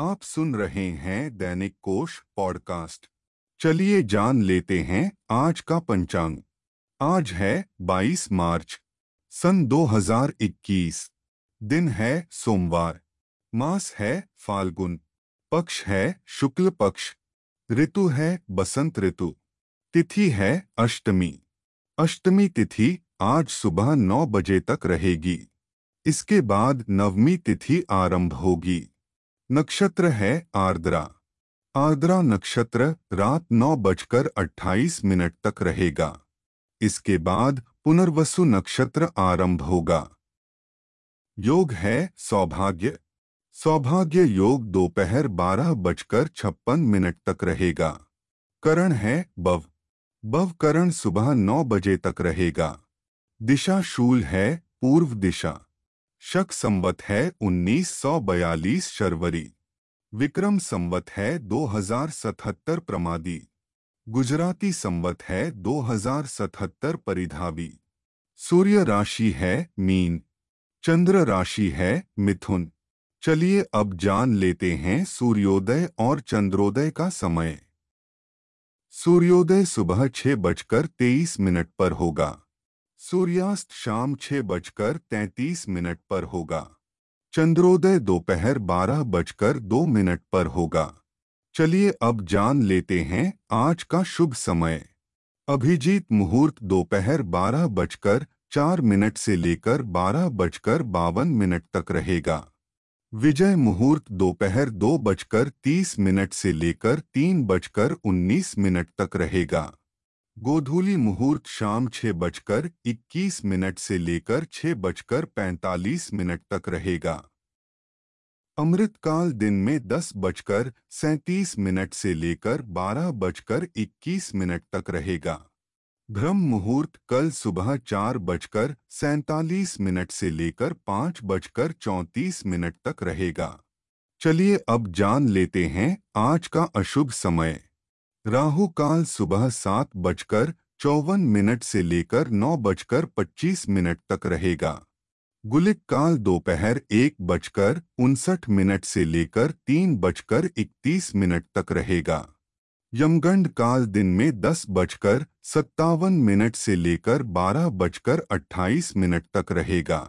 आप सुन रहे हैं दैनिक कोश पॉडकास्ट। चलिए जान लेते हैं आज का पंचांग। आज है 22 मार्च, सन 2021 दिन है सोमवार, मास है फाल्गुन, पक्ष है शुक्ल पक्ष, ऋतु है बसंत ऋतु, तिथि है अष्टमी। अष्टमी तिथि आज सुबह नौ बजे तक रहेगी, इसके बाद नवमी तिथि आरंभ होगी। नक्षत्र है आर्द्रा। आर्द्रा नक्षत्र रात नौ बजकर अट्ठाईस मिनट तक रहेगा। इसके बाद पुनर्वसु नक्षत्र आरंभ होगा। योग है सौभाग्य। सौभाग्य योग दोपहर बारह बजकर छप्पन मिनट तक रहेगा। करण है बव। बव करण सुबह नौ बजे तक रहेगा। दिशा शूल है पूर्व दिशा। शक संवत है 1942 शर्वरी। विक्रम संवत है 2077 प्रमादी। गुजराती संवत है 2077 परिधावी। सूर्य राशि है मीन। चंद्र राशि है मिथुन। चलिए अब जान लेते हैं सूर्योदय और चंद्रोदय का समय। सूर्योदय सुबह छह बजकर तेईस मिनट पर होगा। सूर्यास्त शाम छह बजकर तैंतीस मिनट पर होगा। चंद्रोदय दोपहर बारह बजकर दो मिनट पर होगा। चलिए अब जान लेते हैं आज का शुभ समय। अभिजीत मुहूर्त दोपहर बारह बजकर चार मिनट से लेकर बारह बजकर बावन मिनट तक रहेगा। विजय मुहूर्त दोपहर दो बजकर तीस मिनट से लेकर तीन बजकर उन्नीस मिनट तक रहेगा। गोधूली मुहूर्त शाम छह बजकर इक्कीस मिनट से लेकर छह बजकर पैंतालीस मिनट तक रहेगा। अमृतकाल दिन में दस बजकर सैंतीस मिनट से लेकर बारह बजकर इक्कीस मिनट तक रहेगा। ब्रह्म मुहूर्त कल सुबह चार बजकर सैतालीस मिनट से लेकर पाँच बजकर चौंतीस मिनट तक रहेगा। चलिए अब जान लेते हैं आज का अशुभ समय। राहु काल सुबह सात बजकर चौवन मिनट से लेकर नौ बजकर पच्चीस मिनट तक रहेगा। गुलिक काल दोपहर एक बजकर उनसठ मिनट से लेकर तीन बजकर इकतीस मिनट तक रहेगा। यमगंड काल दिन में दस बजकर सत्तावन मिनट से लेकर बारह बजकर अट्ठाईस मिनट तक रहेगा।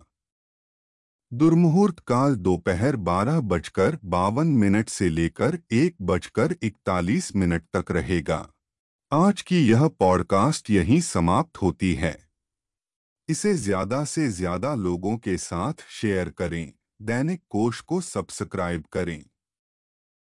दुर्मुहूर्त काल दोपहर बारह बजकर बावन मिनट से लेकर एक बजकर इकतालीस मिनट तक रहेगा। आज की यह पॉडकास्ट यहीं समाप्त होती है। इसे ज़्यादा से ज़्यादा लोगों के साथ शेयर करें। दैनिक कोश को सब्सक्राइब करें।